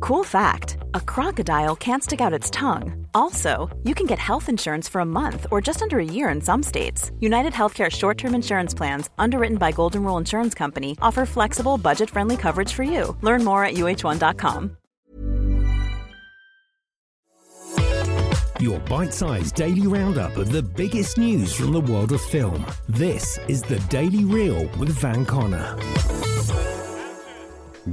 Cool fact a crocodile can't stick out its tongue. Also, you can get health insurance for a month or just under a year in some states. United Healthcare short term insurance plans, underwritten by Golden Rule Insurance Company, offer flexible, budget friendly coverage for you. Learn more at uh1.com. Your bite sized daily roundup of the biggest news from the world of film. This is the Daily Reel with Van Connor.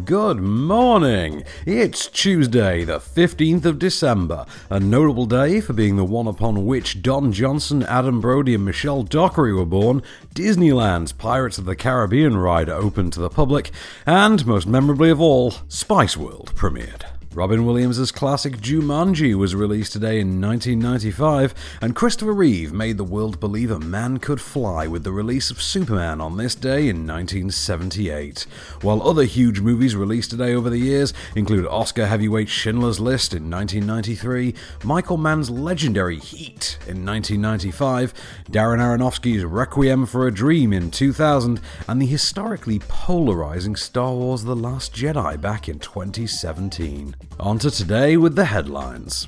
Good morning! It's Tuesday, the 15th of December, a notable day for being the one upon which Don Johnson, Adam Brody, and Michelle Dockery were born, Disneyland's Pirates of the Caribbean ride opened to the public, and, most memorably of all, Spice World premiered. Robin Williams' classic Jumanji was released today in 1995, and Christopher Reeve made the world believe a man could fly with the release of Superman on this day in 1978. While other huge movies released today over the years include Oscar heavyweight Schindler's List in 1993, Michael Mann's legendary Heat in 1995, Darren Aronofsky's Requiem for a Dream in 2000, and the historically polarizing Star Wars The Last Jedi back in 2017. On to today with the headlines.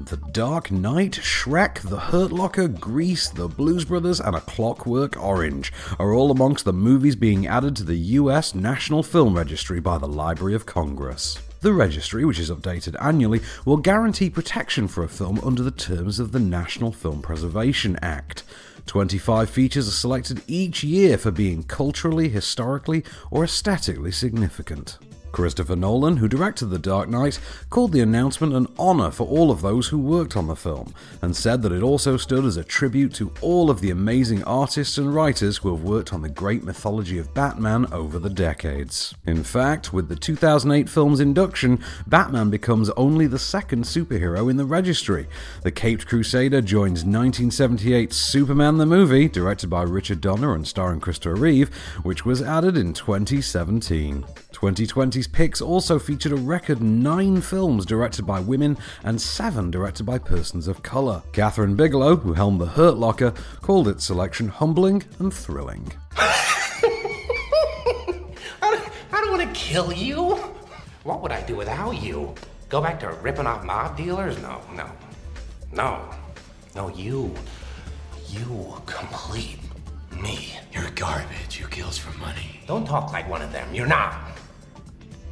The Dark Knight, Shrek, The Hurt Locker, Grease, The Blues Brothers, and A Clockwork Orange are all amongst the movies being added to the US National Film Registry by the Library of Congress. The registry, which is updated annually, will guarantee protection for a film under the terms of the National Film Preservation Act. 25 features are selected each year for being culturally, historically, or aesthetically significant. Christopher Nolan, who directed The Dark Knight, called the announcement an honour for all of those who worked on the film, and said that it also stood as a tribute to all of the amazing artists and writers who have worked on the great mythology of Batman over the decades. In fact, with the 2008 film's induction, Batman becomes only the second superhero in the registry. The Caped Crusader joins 1978's Superman the movie, directed by Richard Donner and starring Christopher Reeve, which was added in 2017. 2020's picks also featured a record nine films directed by women and seven directed by persons of colour. Kathryn Bigelow, who helmed The Hurt Locker, called its selection humbling and thrilling. I don't, I don't want to kill you. What would I do without you? Go back to ripping off mob dealers? No, no. No. No, you. You complete me. You're garbage. You kills for money. Don't talk like one of them. You're not.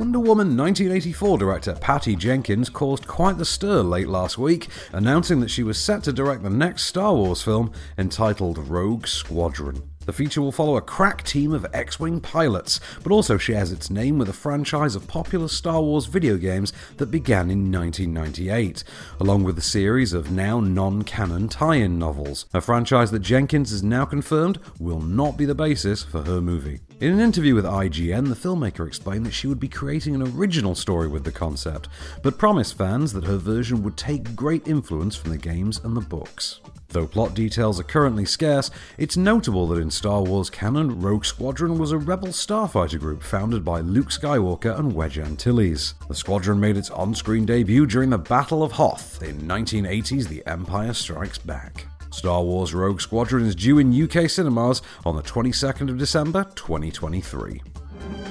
Wonder Woman 1984 director Patty Jenkins caused quite the stir late last week, announcing that she was set to direct the next Star Wars film entitled Rogue Squadron. The feature will follow a crack team of X Wing pilots, but also shares its name with a franchise of popular Star Wars video games that began in 1998, along with a series of now non canon tie in novels, a franchise that Jenkins has now confirmed will not be the basis for her movie. In an interview with IGN, the filmmaker explained that she would be creating an original story with the concept, but promised fans that her version would take great influence from the games and the books. Though plot details are currently scarce, it's notable that in Star Wars canon, Rogue Squadron was a rebel starfighter group founded by Luke Skywalker and Wedge Antilles. The squadron made its on screen debut during the Battle of Hoth in 1980's The Empire Strikes Back. Star Wars Rogue Squadron is due in UK cinemas on the 22nd of December 2023.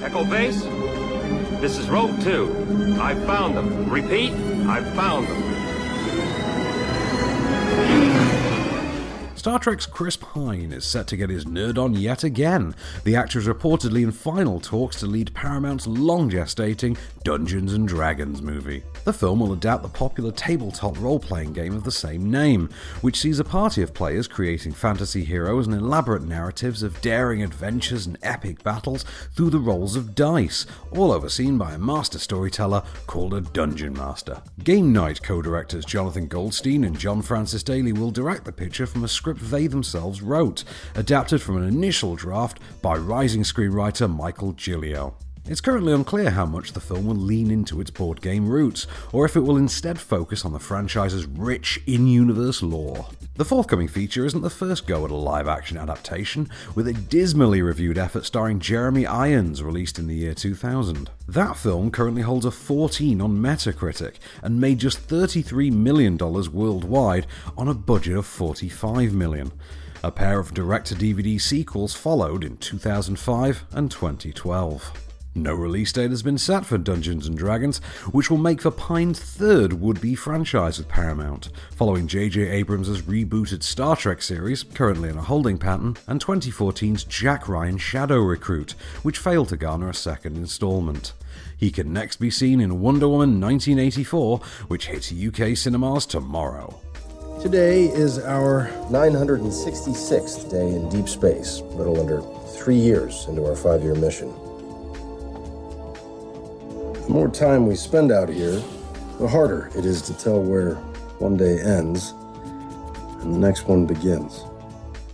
Echo Base, this is Rogue 2. I found them. Repeat, I found them. Star Trek's Chris Pine is set to get his nerd on yet again. The actor is reportedly in final talks to lead Paramount's long gestating Dungeons and Dragons movie. The film will adapt the popular tabletop role playing game of the same name, which sees a party of players creating fantasy heroes and elaborate narratives of daring adventures and epic battles through the rolls of dice, all overseen by a master storyteller called a Dungeon Master. Game Night co directors Jonathan Goldstein and John Francis Daley will direct the picture from a script they themselves wrote, adapted from an initial draft by rising screenwriter Michael Gilio. It's currently unclear how much the film will lean into its board game roots, or if it will instead focus on the franchise's rich in universe lore. The forthcoming feature isn't the first go at a live action adaptation, with a dismally reviewed effort starring Jeremy Irons released in the year 2000. That film currently holds a 14 on Metacritic and made just $33 million worldwide on a budget of 45 million. A pair of direct to DVD sequels followed in 2005 and 2012. No release date has been set for Dungeons and Dragons, which will make for Pine's third would-be franchise with Paramount, following J.J. Abrams' rebooted Star Trek series, currently in a holding pattern, and 2014's Jack Ryan Shadow Recruit, which failed to garner a second installment. He can next be seen in Wonder Woman 1984, which hits UK cinemas tomorrow. Today is our 966th day in deep space, little under three years into our five year mission. The more time we spend out here, the harder it is to tell where one day ends and the next one begins.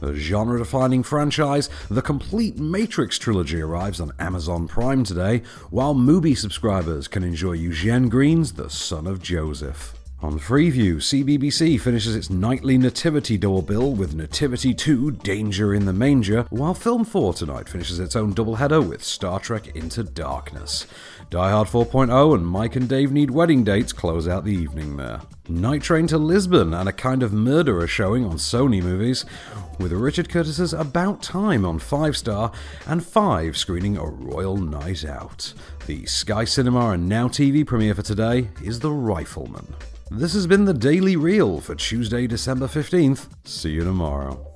A genre defining franchise, the complete Matrix trilogy arrives on Amazon Prime today, while Mubi subscribers can enjoy Eugene Green's The Son of Joseph. On Freeview, CBBC finishes its nightly Nativity double with Nativity 2 Danger in the Manger, while Film 4 tonight finishes its own doubleheader with Star Trek Into Darkness. Die Hard 4.0 and Mike and Dave Need Wedding Dates close out the evening there. Night Train to Lisbon and a kind of murderer showing on Sony movies, with Richard Curtis's About Time on 5 Star and 5 screening A Royal Night Out. The Sky Cinema and Now TV premiere for today is The Rifleman. This has been the Daily Reel for Tuesday, December 15th. See you tomorrow.